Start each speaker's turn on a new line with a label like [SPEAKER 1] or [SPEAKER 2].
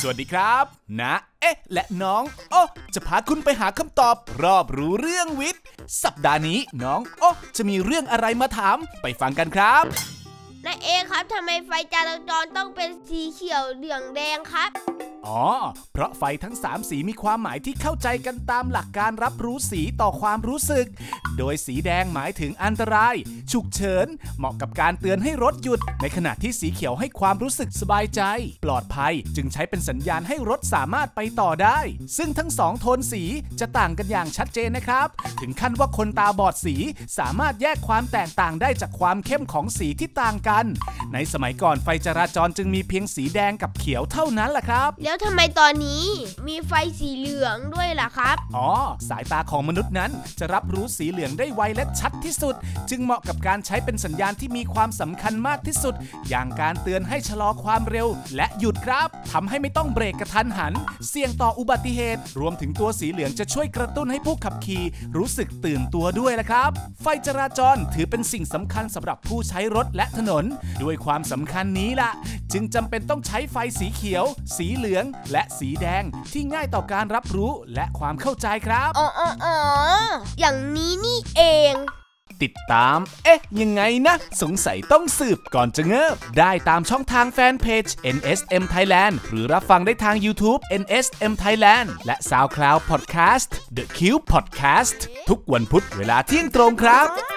[SPEAKER 1] สวัสดีครับ นะ เอ๊ะ และน้องโอ้จะพาคุณไปหาคำตอบ รอบรู้เรื่องวิทย์ สัปดาห์นี้น้องโอ้จะมีเรื่องอะไรมาถามไปฟังกันครับ
[SPEAKER 2] นาเอครับทำไมไฟจราจรต้องเป็นสีเขียวเหลืองแดงครับ
[SPEAKER 1] อ๋อ เพราะไฟทั้ง 3 สีมีความหมายที่เข้าใจกันตามหลักการรับรู้สีต่อความรู้สึก โดยสีแดงหมายถึงอันตราย ฉุกเฉิน เหมาะกับการเตือนให้รถหยุด ในขณะที่สีเขียวให้ความรู้สึกสบายใจ ปลอดภัย จึงใช้เป็นสัญญาณให้รถสามารถไปต่อได้ ซึ่งทั้งสองโทนสีจะต่างกันอย่างชัดเจนนะครับ ถึงขั้นว่าคนตาบอดสีสามารถแยกความแตกต่างได้จากความเข้มของสีที่ต่างกัน ในสมัยก่อนไฟจราจรจึงมีเพียงสีแดงกับเขียวเท่านั้นแหละครับ
[SPEAKER 2] แล้วทำไมตอนนี้มีไฟสีเหลืองด้วยล่ะครับ
[SPEAKER 1] อ๋อ สายตาของมนุษย์นั้นจะรับรู้สีเหลืองได้ไวและชัดที่สุด จึงเหมาะกับการใช้เป็นสัญญาณที่มีความสำคัญมากที่สุด อย่างการเตือนให้ชะลอความเร็ว และหยุดครับทำให้ไม่ต้องเบรกกระทันหัน เสี่ยงต่ออุบัติเหตุ รวมถึงตัวสีเหลืองจะช่วยกระตุ้นให้ผู้ขับขี่รู้สึกตื่นตัวด้วยละครับ ไฟจราจรถือเป็นสิ่งสำคัญสำหรับผู้ใช้รถและถนน ด้วยความสำคัญนี้ล่ะจึงจำเป็นต้องใช้ไฟสีเขียว สีเหลือง และสีแดงที่ง่ายต่อการรับรู้และความเข้าใจครับ
[SPEAKER 2] อ๋ออ๋ออ๋ออย่างนี้นี่เอง
[SPEAKER 1] ติดตาม เอ๊ะ ยังไงนะ สงสัยต้องสืบก่อนจะเงิบ ได้ตามช่องทางแฟนเพจ NSM Thailand หรือรับฟังได้ทาง YouTube NSM Thailand และ SoundCloud Podcast The Cube Podcast ทุกวันพุธเวลาเที่ยงตรงครับ